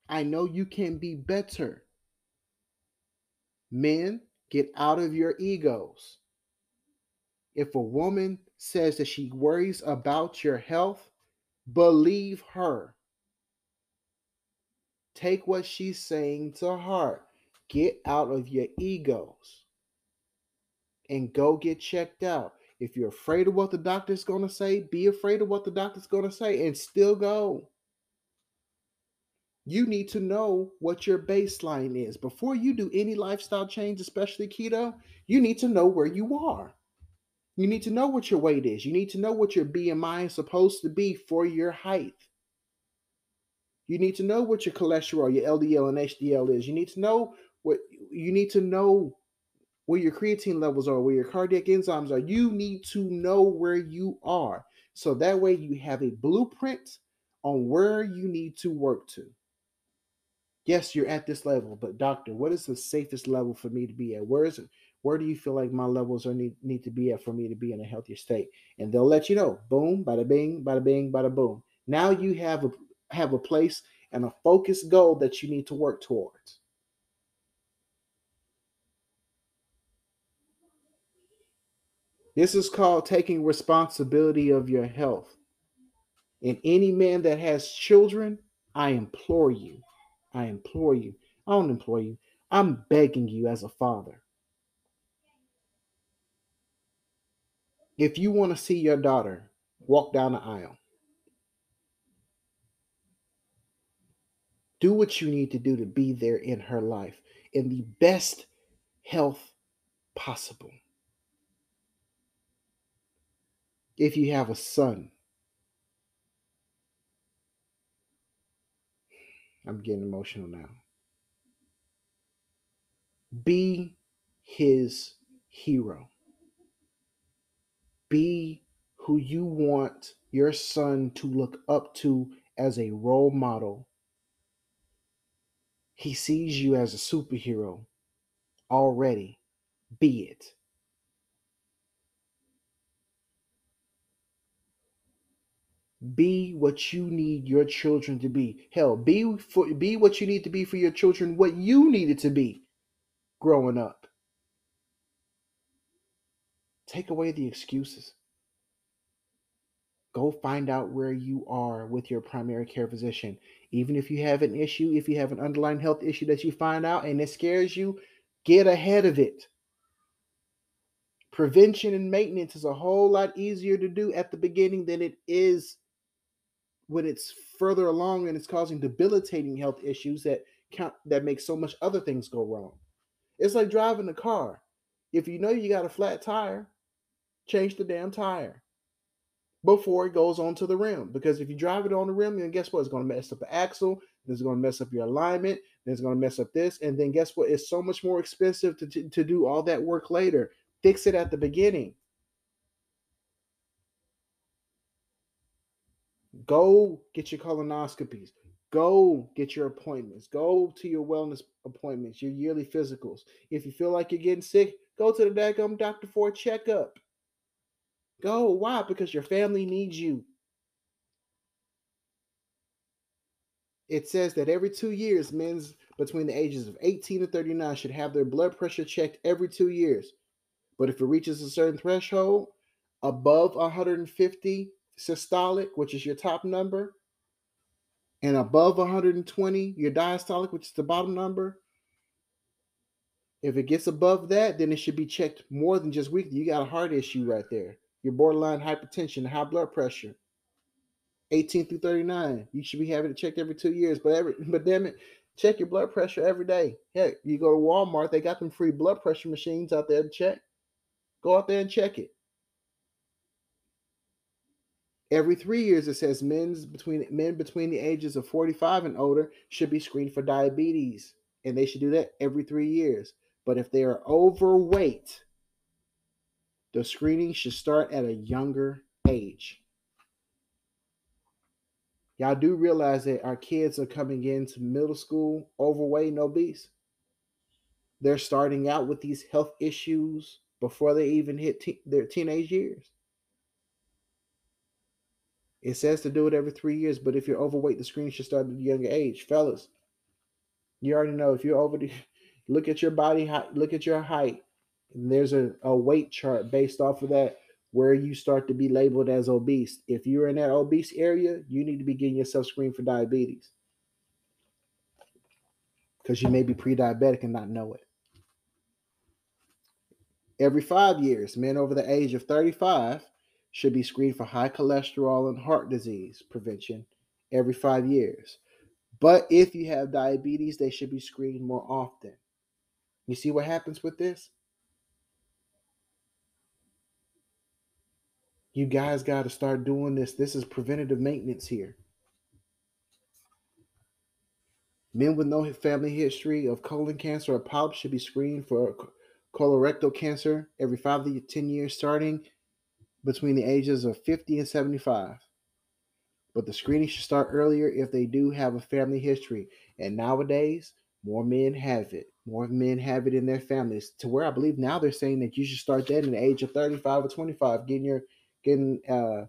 I know you can be better. Men, get out of your egos. If a woman says that she worries about your health, believe her. Take what she's saying to heart. Get out of your egos and go get checked out. If you're afraid of what the doctor's going to say, be afraid of what the doctor's going to say and still go. You need to know what your baseline is. Before you do any lifestyle change, especially keto, you need to know where you are. You need to know what your weight is. You need to know what your BMI is supposed to be for your height. You need to know what your cholesterol, your LDL and HDL is. You need to know what you need to know where your creatine levels are, where your cardiac enzymes are. You need to know where you are. So that way you have a blueprint on where you need to work to. Yes, you're at this level, but doctor, what is the safest level for me to be at? Where is it? Where do you feel like my levels are need, need to be at for me to be in a healthier state? And they'll let you know. Boom, bada bing, bada bing, bada boom. Now you have a have a place and a focused goal that you need to work towards. This is called taking responsibility of your health. And any man that has children, I implore you, I implore you, I don't implore you, I'm begging you as a father. If you want to see your daughter walk down the aisle, Do what you need to do to be there in her life in the best health possible. If you have a son, I'm getting emotional now. Be his hero. Be who you want your son to look up to as a role model he sees you as a superhero already. Be it. Be what you need your children to be. Hell, be for be what you need to be for your children, what you needed to be growing up. Take away the excuses. Go find out where you are with your primary care physician. Even if you have an issue, if you have an underlying health issue that you find out and it scares you, get ahead of it. Prevention and maintenance is a whole lot easier to do at the beginning than it is when it's further along and it's causing debilitating health issues that count that make so much other things go wrong. It's like driving a car. If you know you got a flat tire, change the damn tire before it goes onto the rim. Because if you drive it on the rim, then guess what? It's going to mess up the axle. Then it's going to mess up your alignment. Then it's going to mess up this. And then guess what? It's so much more expensive to, to, to do all that work later. Fix it at the beginning. Go get your colonoscopies. Go get your appointments. Go to your wellness appointments, your yearly physicals. If you feel like you're getting sick, go to the daggum doctor for a checkup. Go. Why? Because your family needs you. It says that every two years, men between the ages of 18 and 39 should have their blood pressure checked every two years. But if it reaches a certain threshold above 150 systolic, which is your top number, and above 120, your diastolic, which is the bottom number, if it gets above that, then it should be checked more than just weekly. You got a heart issue right there your borderline hypertension, high blood pressure. 18 through 39. You should be having it checked every two years. But every but damn it, check your blood pressure every day. Heck, you go to Walmart, they got them free blood pressure machines out there to check. Go out there and check it. Every three years, it says men's between men between the ages of 45 and older should be screened for diabetes, and they should do that every three years. But if they are overweight, the screening should start at a younger age. Y'all do realize that our kids are coming into middle school overweight and obese. They're starting out with these health issues before they even hit te- their teenage years. It says to do it every three years, but if you're overweight, the screening should start at a younger age. Fellas, you already know if you're over the look at your body look at your height, and there's a, a weight chart based off of that where you start to be labeled as obese. If you're in that obese area, you need to be getting yourself screened for diabetes because you may be pre diabetic and not know it. Every five years, men over the age of 35 should be screened for high cholesterol and heart disease prevention every five years. But if you have diabetes, they should be screened more often. You see what happens with this? You guys got to start doing this. This is preventative maintenance here. Men with no family history of colon cancer or polyps should be screened for colorectal cancer every five to 10 years, starting between the ages of 50 and 75. But the screening should start earlier if they do have a family history. And nowadays, more men have it. More men have it in their families to where I believe now they're saying that you should start that in the age of 35 or 25, getting your getting uh,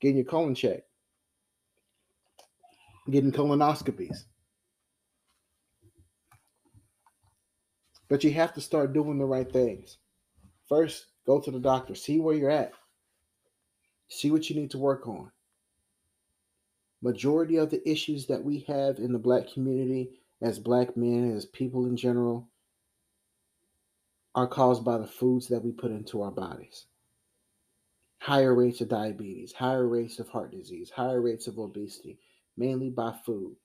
getting your colon checked, getting colonoscopies. But you have to start doing the right things. First, go to the doctor, see where you're at, see what you need to work on. Majority of the issues that we have in the black community, as black men, as people in general, are caused by the foods that we put into our bodies higher rates of diabetes, higher rates of heart disease, higher rates of obesity, mainly by food.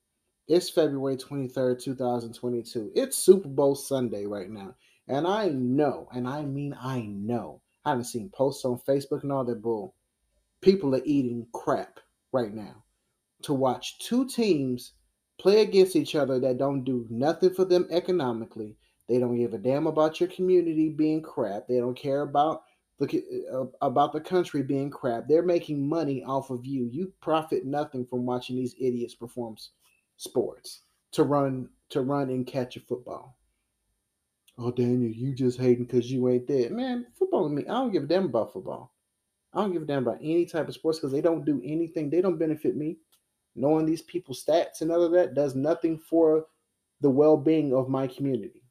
It's February 23rd, 2022. It's Super Bowl Sunday right now. And I know, and I mean I know, I haven't seen posts on Facebook and all that bull. People are eating crap right now to watch two teams play against each other that don't do nothing for them economically. They don't give a damn about your community being crap. They don't care about Look uh, about the country being crap. They're making money off of you. You profit nothing from watching these idiots perform sports to run to run and catch a football. Oh, Daniel, you just hating because you ain't there. Man, football to me, I don't give a damn about football. I don't give a damn about any type of sports because they don't do anything. They don't benefit me. Knowing these people's stats and other that does nothing for the well-being of my community.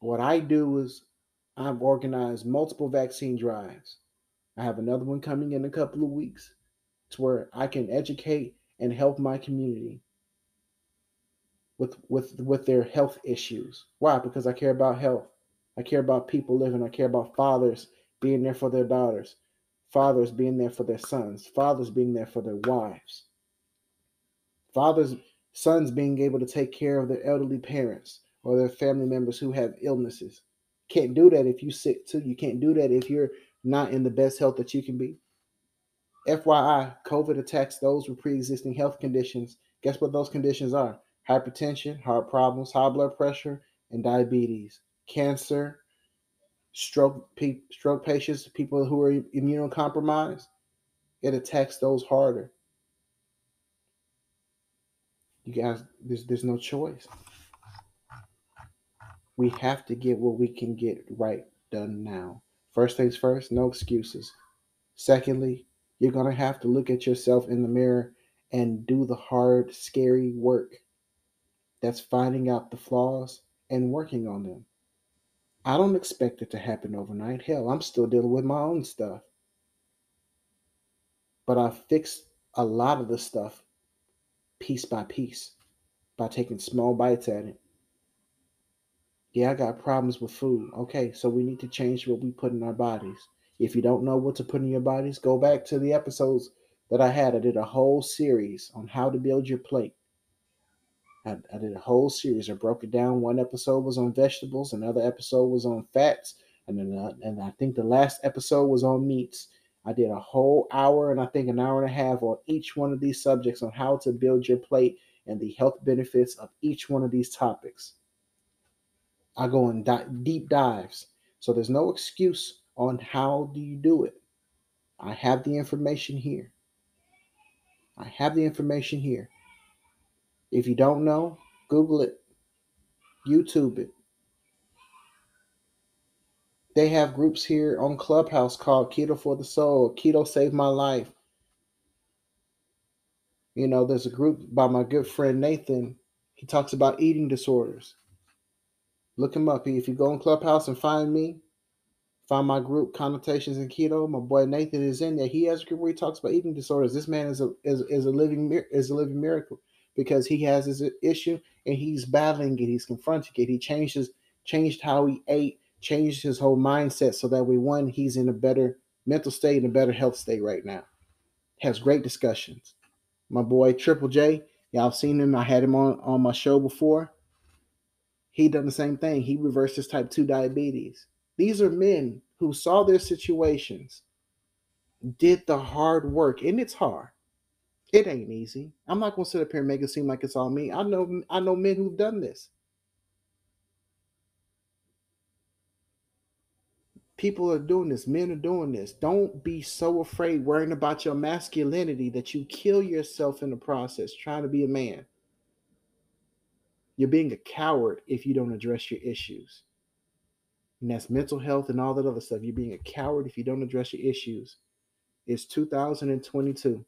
What I do is I've organized multiple vaccine drives. I have another one coming in a couple of weeks to where I can educate and help my community with with with their health issues. Why? Because I care about health. I care about people living. I care about fathers being there for their daughters, fathers being there for their sons, fathers being there for their wives, fathers sons being able to take care of their elderly parents or their family members who have illnesses. Can't do that if you sick too. You can't do that if you're not in the best health that you can be. FYI, COVID attacks those with pre-existing health conditions. Guess what those conditions are? Hypertension, heart problems, high blood pressure, and diabetes, cancer, stroke, stroke patients, people who are immunocompromised. It attacks those harder. You guys, there's there's no choice. We have to get what we can get right done now. First things first, no excuses. Secondly, you're going to have to look at yourself in the mirror and do the hard, scary work. That's finding out the flaws and working on them. I don't expect it to happen overnight. Hell, I'm still dealing with my own stuff. But I fixed a lot of the stuff piece by piece by taking small bites at it. Yeah, I got problems with food. Okay, so we need to change what we put in our bodies. If you don't know what to put in your bodies, go back to the episodes that I had. I did a whole series on how to build your plate. I, I did a whole series. I broke it down. One episode was on vegetables, another episode was on fats, and then uh, and I think the last episode was on meats. I did a whole hour and I think an hour and a half on each one of these subjects on how to build your plate and the health benefits of each one of these topics. I go in di- deep dives. So there's no excuse on how do you do it. I have the information here. I have the information here. If you don't know, Google it, YouTube it. They have groups here on Clubhouse called Keto for the Soul, Keto Saved My Life. You know, there's a group by my good friend Nathan. He talks about eating disorders. Look him up. If you go on Clubhouse and find me, Find my group, Connotations in Keto. My boy Nathan is in there. He has a group where he talks about eating disorders. This man is a is, is a living is a living miracle because he has his issue and he's battling it. He's confronting it. He changes changed how he ate, changed his whole mindset so that way one he's in a better mental state and a better health state right now. Has great discussions. My boy Triple J, y'all seen him. I had him on on my show before. He done the same thing. He reversed his type 2 diabetes. These are men who saw their situations, did the hard work, and it's hard. It ain't easy. I'm not gonna sit up here and make it seem like it's all me. I know I know men who've done this. People are doing this, men are doing this. Don't be so afraid worrying about your masculinity that you kill yourself in the process trying to be a man. You're being a coward if you don't address your issues and that's mental health and all that other stuff. You're being a coward if you don't address your issues. It's 2022.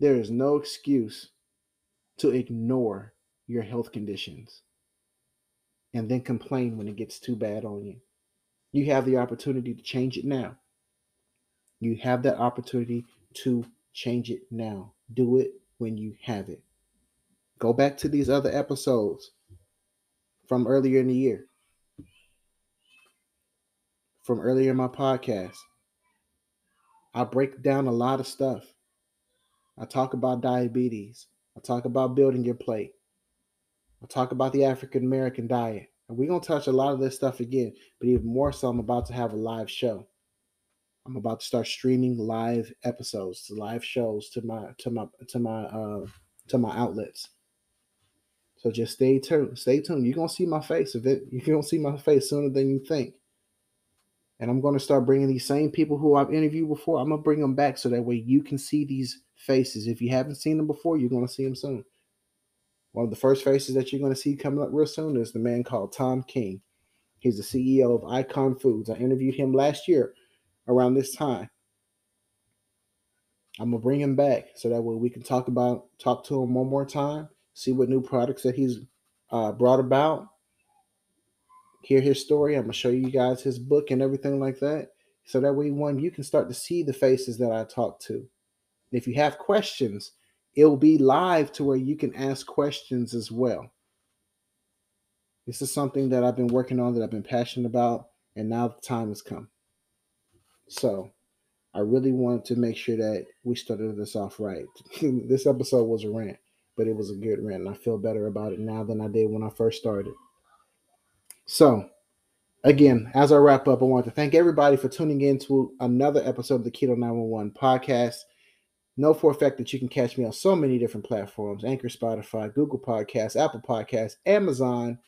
There is no excuse to ignore your health conditions and then complain when it gets too bad on you. You have the opportunity to change it now. You have that opportunity to change it now. Do it when you have it. Go back to these other episodes from earlier in the year from earlier in my podcast. I break down a lot of stuff. I talk about diabetes. I talk about building your plate. I talk about the African American diet. And we're going to touch a lot of this stuff again, but even more so, I'm about to have a live show. I'm about to start streaming live episodes, live shows to my to my to my uh to my outlets. So just stay tuned. Stay tuned. You're gonna see my face. If it, you're gonna see my face sooner than you think. And I'm to start bringing these same people who I've interviewed before. I'm to bring them back so that way you can see these faces. If you haven't seen them before, you're to see them soon. One of the first faces that you're to see coming up real soon is the man called Tom King. He's the CEO of Icon Foods. I interviewed him last year around this time. I'm gonna bring him back so that way we can talk about talk to him one more time, see what new products that he's uh, brought about, hear his story. I'm gonna show you guys his book and everything like that. So that way, one, you can start to see the faces that I talk to. And if you have questions, it'll be live to where you can ask questions as well. This is something that I've been working on that I've been passionate about, and now the time has come. So I really wanted to make sure that we started this off right. this episode was a rant. But it was a good rant. And I feel better about it now than I did when I first started. So, again, as I wrap up, I want to thank everybody for tuning in to another episode of the Keto 911 podcast. Know for a fact that you can catch me on so many different platforms Anchor, Spotify, Google Podcasts, Apple Podcasts, Amazon,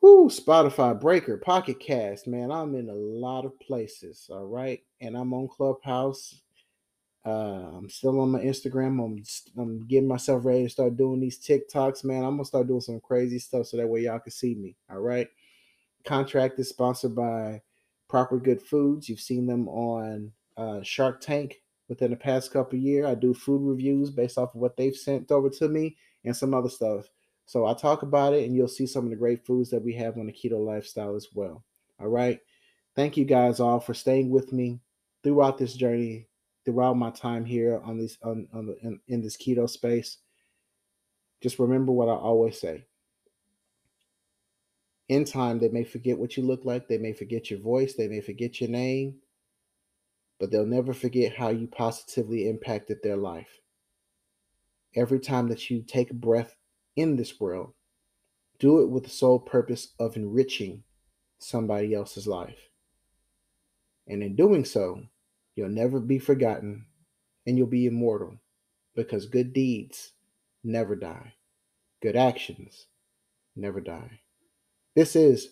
whoo, Spotify, Breaker, Pocket Cast. Man, I'm in a lot of places. All right. And I'm on Clubhouse. Uh, I'm still on my Instagram. I'm, I'm getting myself ready to start doing these TikToks, man. I'm gonna start doing some crazy stuff so that way y'all can see me. All right. Contract is sponsored by Proper Good Foods. You've seen them on uh, Shark Tank within the past couple year. I do food reviews based off of what they've sent over to me and some other stuff. So I talk about it, and you'll see some of the great foods that we have on the keto lifestyle as well. All right. Thank you guys all for staying with me throughout this journey throughout my time here on this on, on the, in, in this keto space just remember what i always say. In time they may forget what you look like they may forget your voice they may forget your name but they'll never forget how you positively impacted their life. Every time that you take a breath in this world do it with the sole purpose of enriching somebody else's life. And in doing so You'll never be forgotten and you'll be immortal because good deeds never die. Good actions never die. This is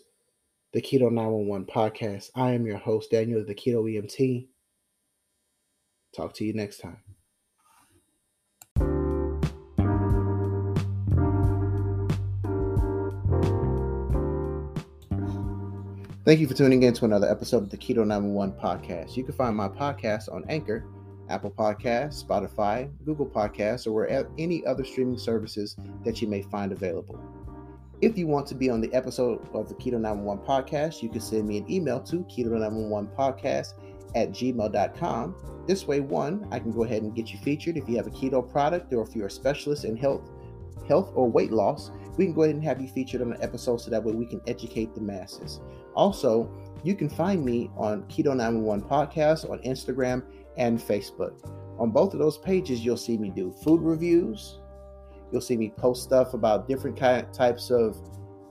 the Keto 911 podcast. I am your host, Daniel, the Keto EMT. Talk to you next time. Thank you for tuning in to another episode of the Keto 911 podcast. You can find my podcast on Anchor, Apple Podcasts, Spotify, Google Podcasts, or where any other streaming services that you may find available. If you want to be on the episode of the Keto 911 podcast, you can send me an email to keto911podcast at gmail.com. This way, one, I can go ahead and get you featured if you have a keto product or if you're a specialist in health, health or weight loss we can go ahead and have you featured on an episode so that way we can educate the masses. Also, you can find me on Keto 911 Podcast on Instagram and Facebook. On both of those pages, you'll see me do food reviews. You'll see me post stuff about different kind, types of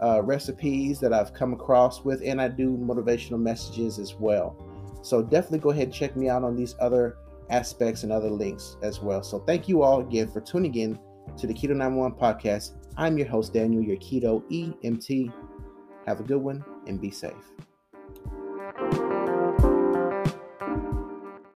uh, recipes that I've come across with, and I do motivational messages as well. So definitely go ahead and check me out on these other aspects and other links as well. So thank you all again for tuning in to the Keto 911 podcast. I'm your host, Daniel, your Keto EMT. Have a good one and be safe.